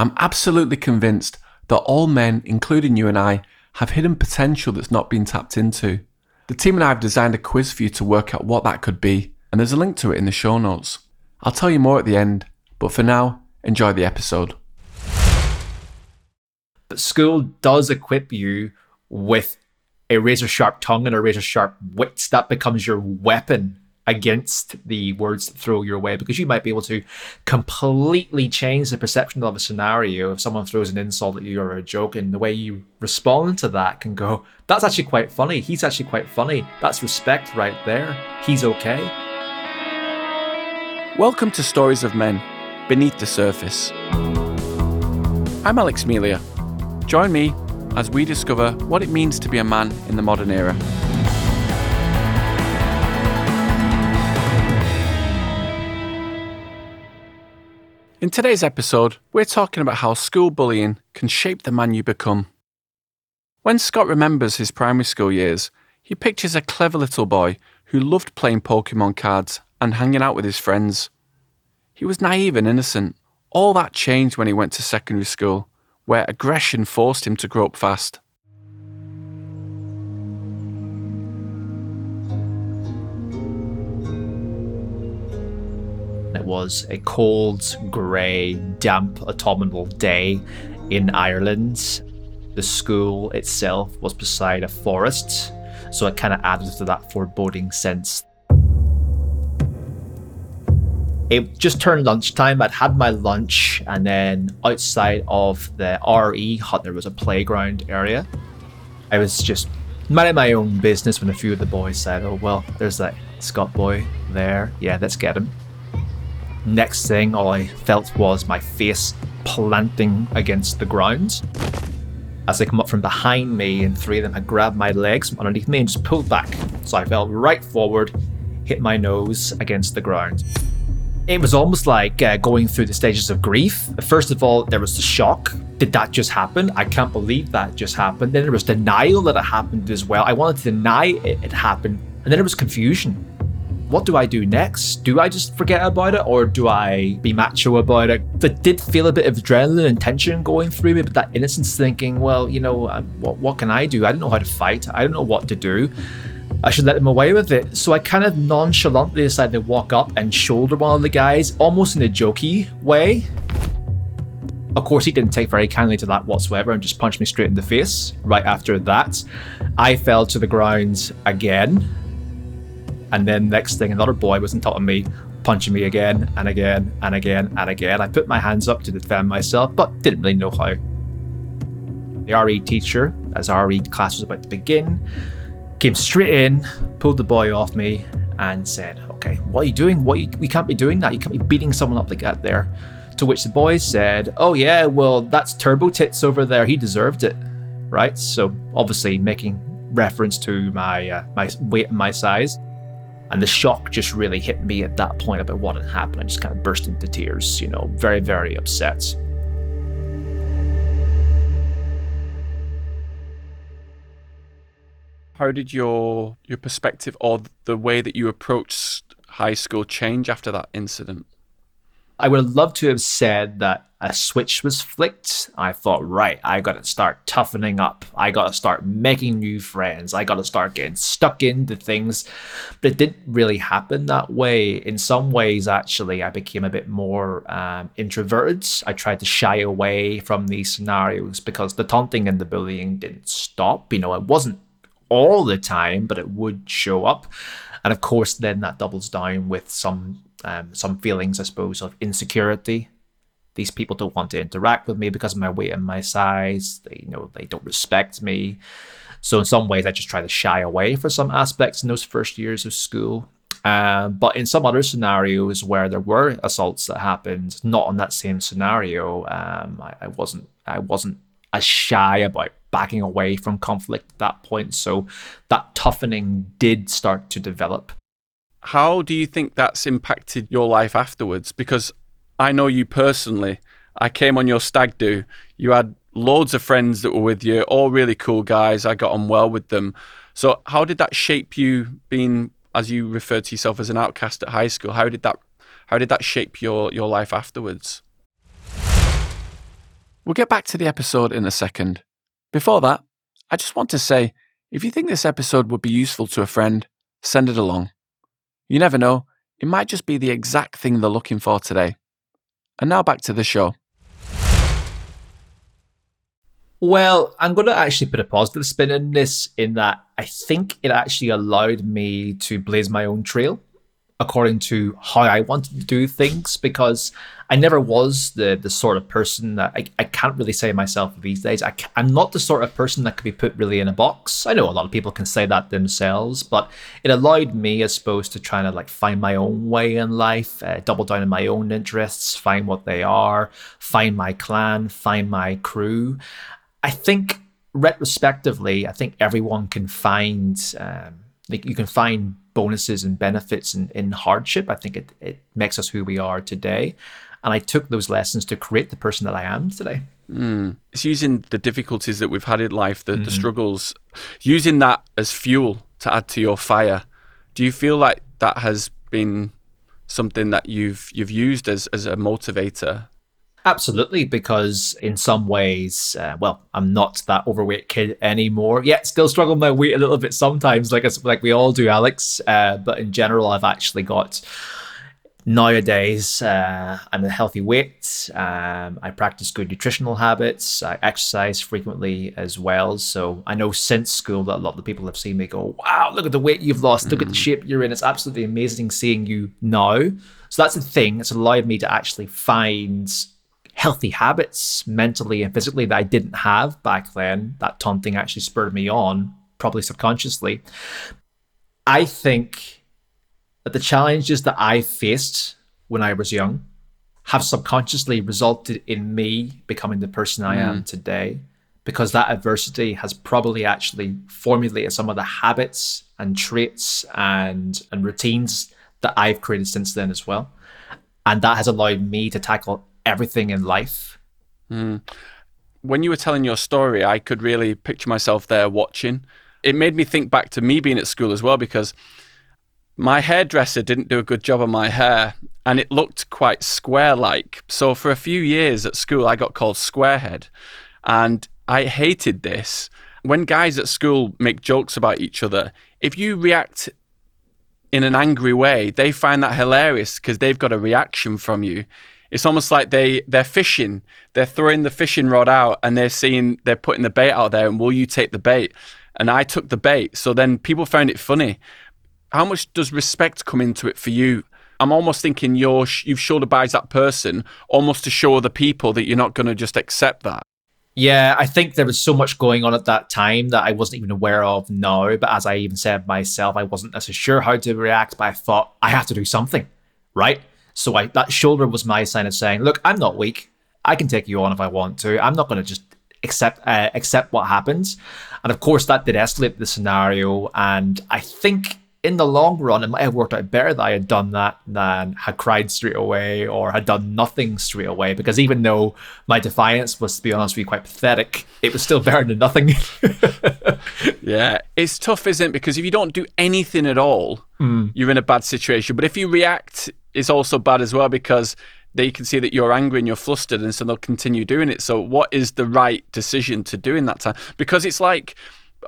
I'm absolutely convinced that all men, including you and I, have hidden potential that's not been tapped into. The team and I have designed a quiz for you to work out what that could be, and there's a link to it in the show notes. I'll tell you more at the end, but for now, enjoy the episode. But school does equip you with a razor sharp tongue and a razor sharp wit. That becomes your weapon against the words that throw your way because you might be able to completely change the perception of a scenario if someone throws an insult at you or a joke and the way you respond to that can go that's actually quite funny. He's actually quite funny. That's respect right there. He's okay. Welcome to stories of men beneath the surface. I'm alex melia. Join me as we discover what it means to be a man in the modern era In today's episode, we're talking about how school bullying can shape the man you become. When Scott remembers his primary school years, he pictures a clever little boy who loved playing Pokemon cards and hanging out with his friends. He was naive and innocent. All that changed when he went to secondary school, where aggression forced him to grow up fast. Was a cold, grey, damp autumnal day in Ireland. The school itself was beside a forest, so it kind of added to that foreboding sense. It just turned lunchtime. I'd had my lunch, and then outside of the RE hut, there was a playground area. I was just minding my own business when a few of the boys said, Oh, well, there's that Scott boy there. Yeah, let's get him. Next thing, all I felt was my face planting against the ground. As they come up from behind me, and three of them had grabbed my legs underneath me and just pulled back. So I fell right forward, hit my nose against the ground. It was almost like uh, going through the stages of grief. First of all, there was the shock. Did that just happen? I can't believe that just happened. Then there was denial that it happened as well. I wanted to deny it, it happened. And then there was confusion what do I do next? Do I just forget about it or do I be macho about it? I did feel a bit of adrenaline and tension going through me, but that innocence thinking, well, you know, what, what can I do? I don't know how to fight. I don't know what to do. I should let him away with it. So I kind of nonchalantly decided to walk up and shoulder one of the guys, almost in a jokey way. Of course, he didn't take very kindly to that whatsoever and just punched me straight in the face. Right after that, I fell to the ground again and then next thing, another boy was on top of me, punching me again and again and again and again. I put my hands up to defend myself, but didn't really know how. The RE teacher, as RE class was about to begin, came straight in, pulled the boy off me, and said, "Okay, what are you doing? What you, we can't be doing that. You can't be beating someone up like that there." To which the boy said, "Oh yeah, well that's Turbo Tits over there. He deserved it, right?" So obviously making reference to my uh, my weight and my size. And the shock just really hit me at that point about what had happened. I just kind of burst into tears, you know, very, very upset. How did your your perspective or the way that you approached high school change after that incident? I would love to have said that a switch was flicked. I thought, right, I got to start toughening up. I got to start making new friends. I got to start getting stuck into things. But it didn't really happen that way. In some ways, actually, I became a bit more um, introverted. I tried to shy away from these scenarios because the taunting and the bullying didn't stop. You know, it wasn't all the time, but it would show up. And of course, then that doubles down with some um, some feelings, I suppose, of insecurity. These people don't want to interact with me because of my weight and my size. They you know they don't respect me. So in some ways, I just try to shy away for some aspects in those first years of school. Um, but in some other scenarios where there were assaults that happened, not on that same scenario, um, I, I wasn't I wasn't as shy about backing away from conflict at that point. So that toughening did start to develop. How do you think that's impacted your life afterwards? Because I know you personally. I came on your stag do. You had loads of friends that were with you, all really cool guys. I got on well with them. So, how did that shape you, being as you referred to yourself as an outcast at high school? How did that, how did that shape your your life afterwards? We'll get back to the episode in a second. Before that, I just want to say if you think this episode would be useful to a friend, send it along. You never know, it might just be the exact thing they're looking for today. And now back to the show. Well, I'm going to actually put a positive spin in this, in that I think it actually allowed me to blaze my own trail according to how I wanted to do things because I never was the the sort of person that I, I can't really say myself these days. I, am not the sort of person that could be put really in a box. I know a lot of people can say that themselves, but it allowed me, I suppose, to try to like find my own way in life, uh, double down on my own interests, find what they are, find my clan, find my crew. I think retrospectively, I think everyone can find um, like you can find bonuses and benefits in, in hardship. I think it, it makes us who we are today. And I took those lessons to create the person that I am today. Mm. It's using the difficulties that we've had in life, the, mm. the struggles, using that as fuel to add to your fire. Do you feel like that has been something that you've you've used as, as a motivator Absolutely, because in some ways, uh, well, I'm not that overweight kid anymore. Yet, still struggle my weight a little bit sometimes, like like we all do, Alex. Uh, but in general, I've actually got nowadays uh, I'm a healthy weight. Um, I practice good nutritional habits. I exercise frequently as well. So I know since school that a lot of the people have seen me go, "Wow, look at the weight you've lost! Look at the mm. shape you're in! It's absolutely amazing seeing you now." So that's the thing. It's allowed me to actually find healthy habits mentally and physically that I didn't have back then. That taunting actually spurred me on, probably subconsciously. I think that the challenges that I faced when I was young have subconsciously resulted in me becoming the person I mm. am today because that adversity has probably actually formulated some of the habits and traits and and routines that I've created since then as well. And that has allowed me to tackle everything in life. Mm. When you were telling your story, I could really picture myself there watching. It made me think back to me being at school as well because my hairdresser didn't do a good job on my hair and it looked quite square like. So for a few years at school, I got called Squarehead and I hated this. When guys at school make jokes about each other, if you react in an angry way, they find that hilarious because they've got a reaction from you it's almost like they they're fishing they're throwing the fishing rod out and they're seeing they're putting the bait out there and will you take the bait and i took the bait so then people found it funny how much does respect come into it for you i'm almost thinking you're you've shoulder buys that person almost to show the people that you're not going to just accept that yeah, I think there was so much going on at that time that I wasn't even aware of now. But as I even said myself, I wasn't necessarily sure how to react. But I thought I have to do something, right? So I, that shoulder was my sign of saying, look, I'm not weak. I can take you on if I want to. I'm not going to just accept uh, accept what happens. And of course, that did escalate the scenario. And I think in the long run, it might have worked out better that I had done that than had cried straight away or had done nothing straight away. Because even though my defiance was, to be honest with you, quite pathetic, it was still better than nothing. yeah, it's tough, isn't it? Because if you don't do anything at all, mm. you're in a bad situation. But if you react, it's also bad as well because they can see that you're angry and you're flustered, and so they'll continue doing it. So, what is the right decision to do in that time? Because it's like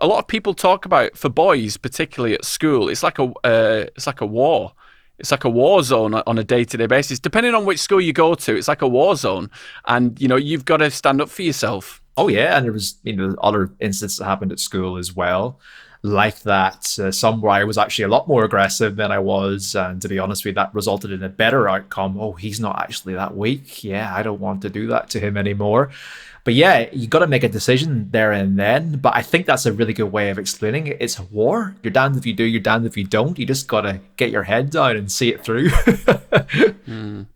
a lot of people talk about for boys, particularly at school, it's like a uh, it's like a war. It's like a war zone on a day to day basis. Depending on which school you go to, it's like a war zone, and you know you've got to stand up for yourself. Oh yeah, and there was you know other incidents that happened at school as well, like that. Uh, some where I was actually a lot more aggressive than I was, and to be honest with you, that resulted in a better outcome. Oh, he's not actually that weak. Yeah, I don't want to do that to him anymore. But yeah, you got to make a decision there and then. But I think that's a really good way of explaining it. It's a war. You're damned if you do, you're damned if you don't. You just got to get your head down and see it through. mm.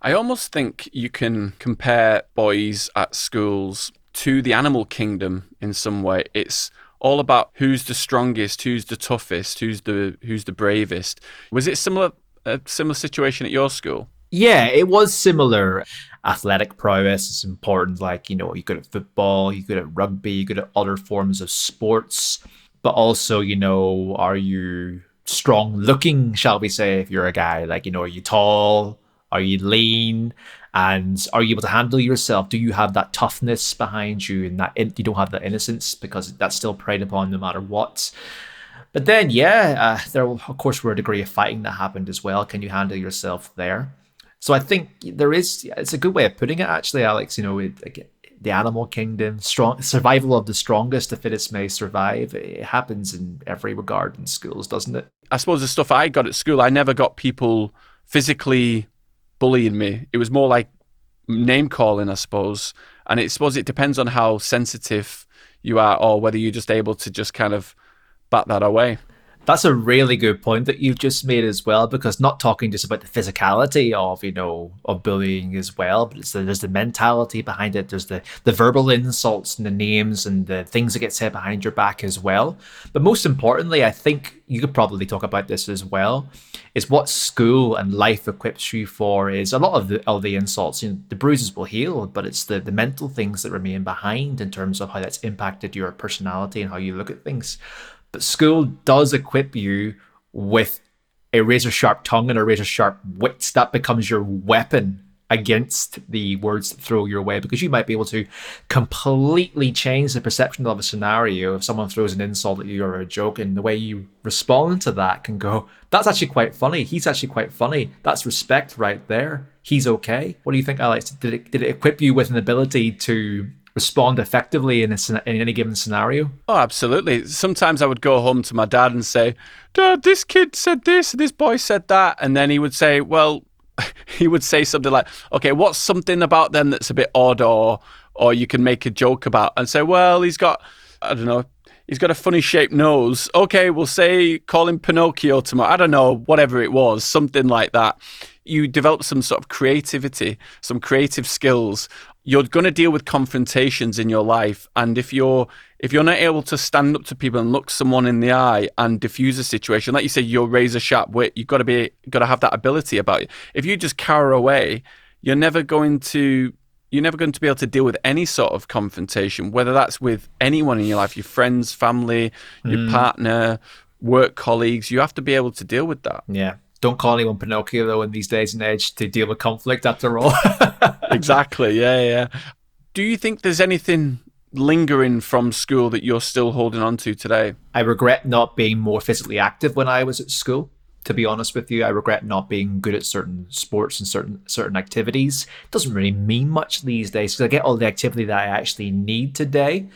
I almost think you can compare boys at schools to the animal kingdom in some way. It's all about who's the strongest, who's the toughest, who's the who's the bravest. Was it similar a similar situation at your school? Yeah, it was similar athletic prowess is important. Like, you know, you're good at football, you're good at rugby, you're good at other forms of sports. But also, you know, are you strong looking, shall we say, if you're a guy? Like, you know, are you tall? Are you lean? And are you able to handle yourself? Do you have that toughness behind you and that in- you don't have that innocence because that's still preyed upon no matter what? But then, yeah, uh, there of course were a degree of fighting that happened as well. Can you handle yourself there? So I think there is. It's a good way of putting it, actually, Alex. You know, it, the animal kingdom, strong survival of the strongest, the fittest may survive. It happens in every regard in schools, doesn't it? I suppose the stuff I got at school, I never got people physically bullying me. It was more like name calling, I suppose. And I suppose it depends on how sensitive you are or whether you're just able to just kind of bat that away. That's a really good point that you've just made as well, because not talking just about the physicality of you know of bullying as well, but the, there's the mentality behind it. There's the the verbal insults and the names and the things that get said behind your back as well. But most importantly, I think you could probably talk about this as well. Is what school and life equips you for is a lot of the of the insults. You know, the bruises will heal, but it's the the mental things that remain behind in terms of how that's impacted your personality and how you look at things. But school does equip you with a razor sharp tongue and a razor sharp wit. That becomes your weapon against the words that throw your way because you might be able to completely change the perception of a scenario if someone throws an insult at you or a joke and the way you respond to that can go that's actually quite funny. He's actually quite funny. That's respect right there. He's okay. What do you think alex? Did it, did it equip you with an ability to respond effectively in, a, in any given scenario? Oh, absolutely. Sometimes I would go home to my dad and say, Dad, this kid said this, this boy said that. And then he would say, Well, he would say something like, Okay, what's something about them that's a bit odd or or you can make a joke about and say, Well, he's got I don't know, he's got a funny shaped nose. Okay, we'll say call him Pinocchio tomorrow. I don't know, whatever it was, something like that. You develop some sort of creativity, some creative skills you're going to deal with confrontations in your life and if you're if you're not able to stand up to people and look someone in the eye and diffuse a situation like you say you're razor sharp wit you've got to be got to have that ability about you. If you just cower away you're never going to you're never going to be able to deal with any sort of confrontation whether that's with anyone in your life your friends family your mm. partner work colleagues you have to be able to deal with that. Yeah don't call anyone Pinocchio though in these days and age to deal with conflict after all. exactly. Yeah, yeah. Do you think there's anything lingering from school that you're still holding on to today? I regret not being more physically active when I was at school. To be honest with you, I regret not being good at certain sports and certain certain activities. It doesn't really mean much these days because I get all the activity that I actually need today.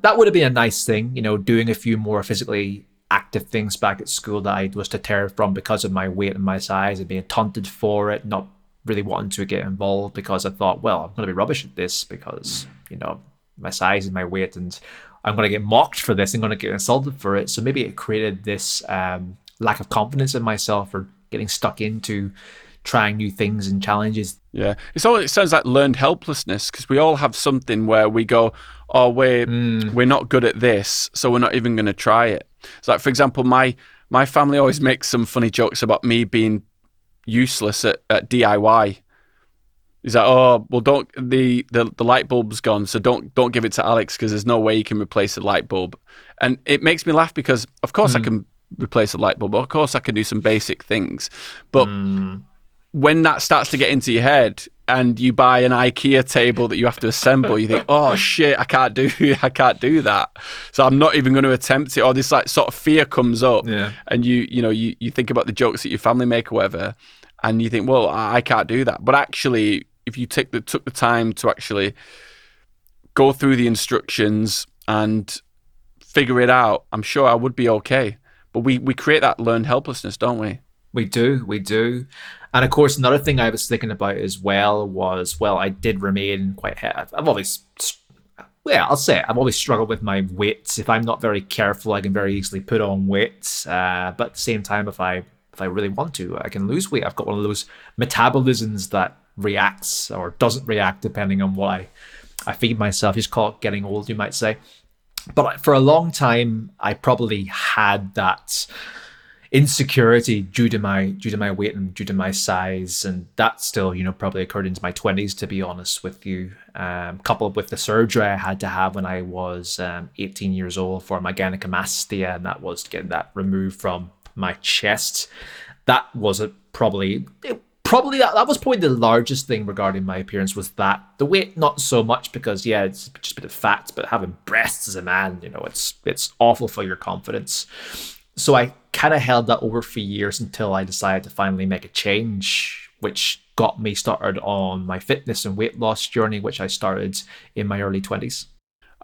That would have been a nice thing, you know, doing a few more physically active things back at school that I was deterred from because of my weight and my size and being taunted for it, not really wanting to get involved because I thought, well, I'm going to be rubbish at this because, you know, my size and my weight and I'm going to get mocked for this. I'm going to get insulted for it. So maybe it created this um, lack of confidence in myself or getting stuck into trying new things and challenges. Yeah, it's all. It sounds like learned helplessness because we all have something where we go, "Oh, we're mm. we're not good at this, so we're not even going to try it." So, like for example, my my family always makes some funny jokes about me being useless at, at DIY. He's like, oh well, don't the, the the light bulb's gone, so don't don't give it to Alex because there's no way you can replace a light bulb. And it makes me laugh because of course mm. I can replace a light bulb. Of course I can do some basic things, but mm when that starts to get into your head and you buy an IKEA table that you have to assemble, you think, "Oh shit, I can't do, I can't do that." So I'm not even going to attempt it. Or this like sort of fear comes up, yeah. and you, you know, you, you think about the jokes that your family make or whatever, and you think, "Well, I, I can't do that." But actually, if you take the took the time to actually go through the instructions and figure it out, I'm sure I would be okay. But we we create that learned helplessness, don't we? We do, we do. And of course, another thing I was thinking about as well was, well, I did remain quite. He- I've always, yeah, I'll say it, I've always struggled with my weight. If I'm not very careful, I can very easily put on weight. Uh, but at the same time, if I if I really want to, I can lose weight. I've got one of those metabolisms that reacts or doesn't react depending on what I I feed myself. Just call it getting old, you might say. But for a long time, I probably had that insecurity due to my due to my weight and due to my size, and that still you know probably occurred into my twenties to be honest with you. Um, coupled with the surgery I had to have when I was um, 18 years old for my gynecomastia, and that was getting that removed from my chest. That was a probably it probably that, that was probably the largest thing regarding my appearance was that the weight not so much because yeah it's just a bit of fat but having breasts as a man you know it's it's awful for your confidence so i kind of held that over for years until i decided to finally make a change which got me started on my fitness and weight loss journey which i started in my early 20s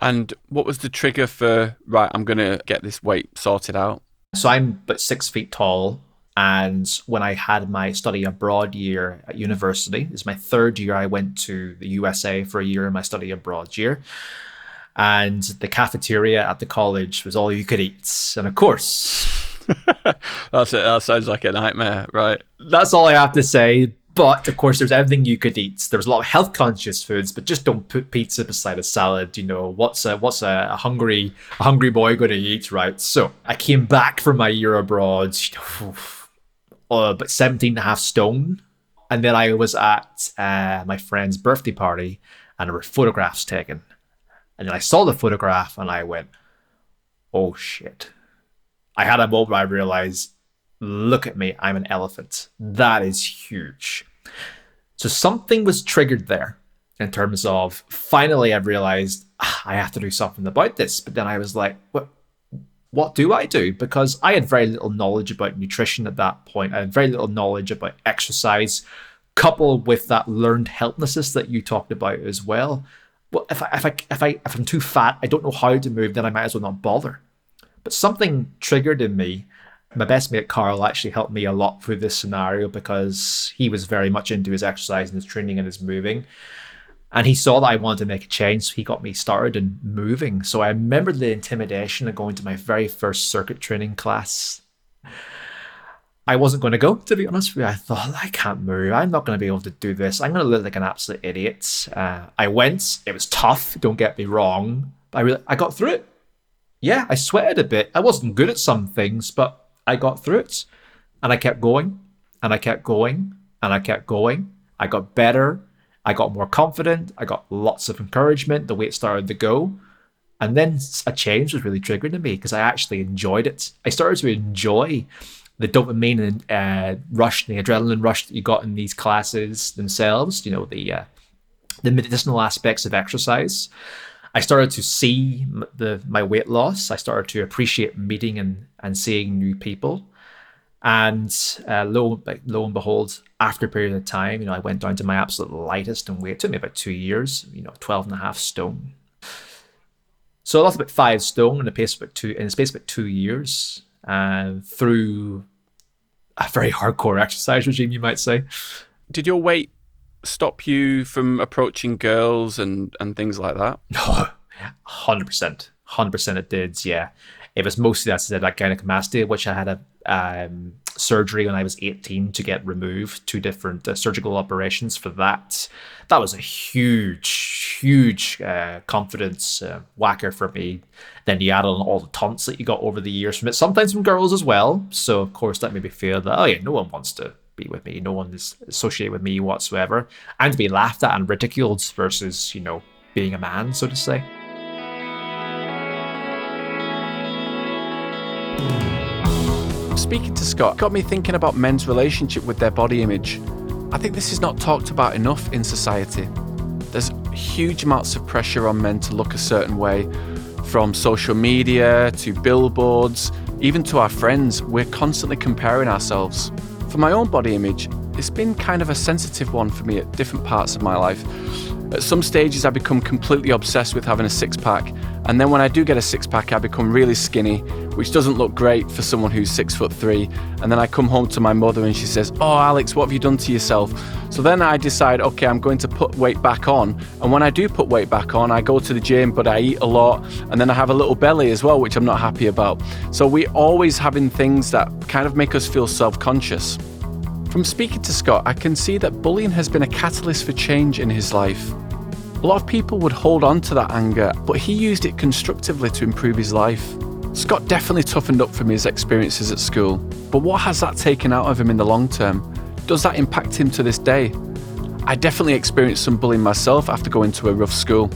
and what was the trigger for right i'm going to get this weight sorted out so i'm but six feet tall and when I had my study abroad year at university, this is my third year, I went to the USA for a year in my study abroad year. And the cafeteria at the college was all you could eat. And of course, that's it. That sounds like a nightmare, right? That's all I have to say. But of course, there's everything you could eat. There's a lot of health conscious foods, but just don't put pizza beside a salad. You know what's a what's a, hungry a hungry boy going to eat, right? So I came back from my year abroad. Uh, but 17 and a half stone. And then I was at uh, my friend's birthday party and there were photographs taken. And then I saw the photograph and I went, oh shit. I had a moment where I realized, look at me, I'm an elephant. That is huge. So something was triggered there in terms of finally I realized ah, I have to do something about this. But then I was like, what? what do I do? Because I had very little knowledge about nutrition at that point. I had very little knowledge about exercise, coupled with that learned helplessness that you talked about as well. Well, if I, if I if I if I'm too fat, I don't know how to move, then I might as well not bother. But something triggered in me. My best mate Carl actually helped me a lot through this scenario because he was very much into his exercise and his training and his moving. And he saw that I wanted to make a change, so he got me started and moving. So I remember the intimidation of going to my very first circuit training class. I wasn't going to go, to be honest with you. I thought, I can't move. I'm not going to be able to do this. I'm going to look like an absolute idiot. Uh, I went. It was tough, don't get me wrong. But I, really, I got through it. Yeah, I sweated a bit. I wasn't good at some things, but I got through it. And I kept going, and I kept going, and I kept going. I got better I got more confident. I got lots of encouragement. The weight started to go. And then a change was really triggered in me because I actually enjoyed it. I started to enjoy the dopamine and uh, rush, the adrenaline rush that you got in these classes themselves. You know the uh, the medicinal aspects of exercise. I started to see the my weight loss. I started to appreciate meeting and and seeing new people. And uh, lo, lo and behold, after a period of time, you know, I went down to my absolute lightest and weight. It took me about two years, you know, 12 and a half stone. So I lost about five stone in the space of about two in the space of about two years, and through a very hardcore exercise regime, you might say. Did your weight stop you from approaching girls and and things like that? No, hundred percent, hundred percent. It did. Yeah, it was mostly that said that gynecomastia, which I had a um, surgery when I was 18 to get removed, two different uh, surgical operations for that. That was a huge, huge uh, confidence uh, whacker for me. Then you add on all the taunts that you got over the years from it, sometimes from girls as well. So, of course, that made me feel that, oh, yeah, no one wants to be with me. No one is associated with me whatsoever. And to be laughed at and ridiculed versus, you know, being a man, so to say. Speaking to Scott got me thinking about men's relationship with their body image. I think this is not talked about enough in society. There's huge amounts of pressure on men to look a certain way, from social media to billboards, even to our friends. We're constantly comparing ourselves. For my own body image, it's been kind of a sensitive one for me at different parts of my life. At some stages, I become completely obsessed with having a six pack, and then when I do get a six pack, I become really skinny, which doesn't look great for someone who's six foot three. And then I come home to my mother and she says, Oh, Alex, what have you done to yourself? So then I decide, okay, I'm going to put weight back on. And when I do put weight back on, I go to the gym, but I eat a lot, and then I have a little belly as well, which I'm not happy about. So we're always having things that kind of make us feel self conscious. From speaking to Scott, I can see that bullying has been a catalyst for change in his life. A lot of people would hold on to that anger, but he used it constructively to improve his life. Scott definitely toughened up from his experiences at school, but what has that taken out of him in the long term? Does that impact him to this day? I definitely experienced some bullying myself after going to a rough school.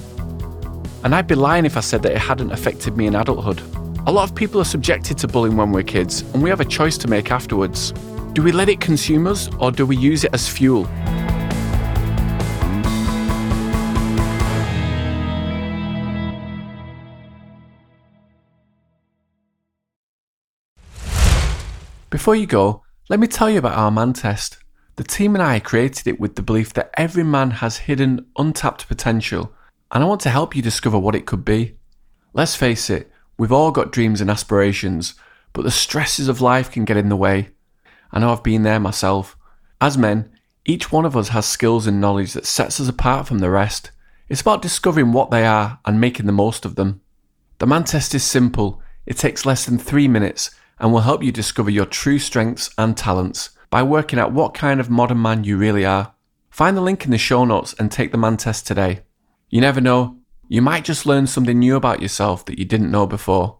And I'd be lying if I said that it hadn't affected me in adulthood. A lot of people are subjected to bullying when we're kids, and we have a choice to make afterwards. Do we let it consume us or do we use it as fuel? Before you go, let me tell you about our man test. The team and I created it with the belief that every man has hidden, untapped potential, and I want to help you discover what it could be. Let's face it, we've all got dreams and aspirations, but the stresses of life can get in the way. I know I've been there myself. As men, each one of us has skills and knowledge that sets us apart from the rest. It's about discovering what they are and making the most of them. The man test is simple, it takes less than three minutes and will help you discover your true strengths and talents by working out what kind of modern man you really are. Find the link in the show notes and take the man test today. You never know, you might just learn something new about yourself that you didn't know before.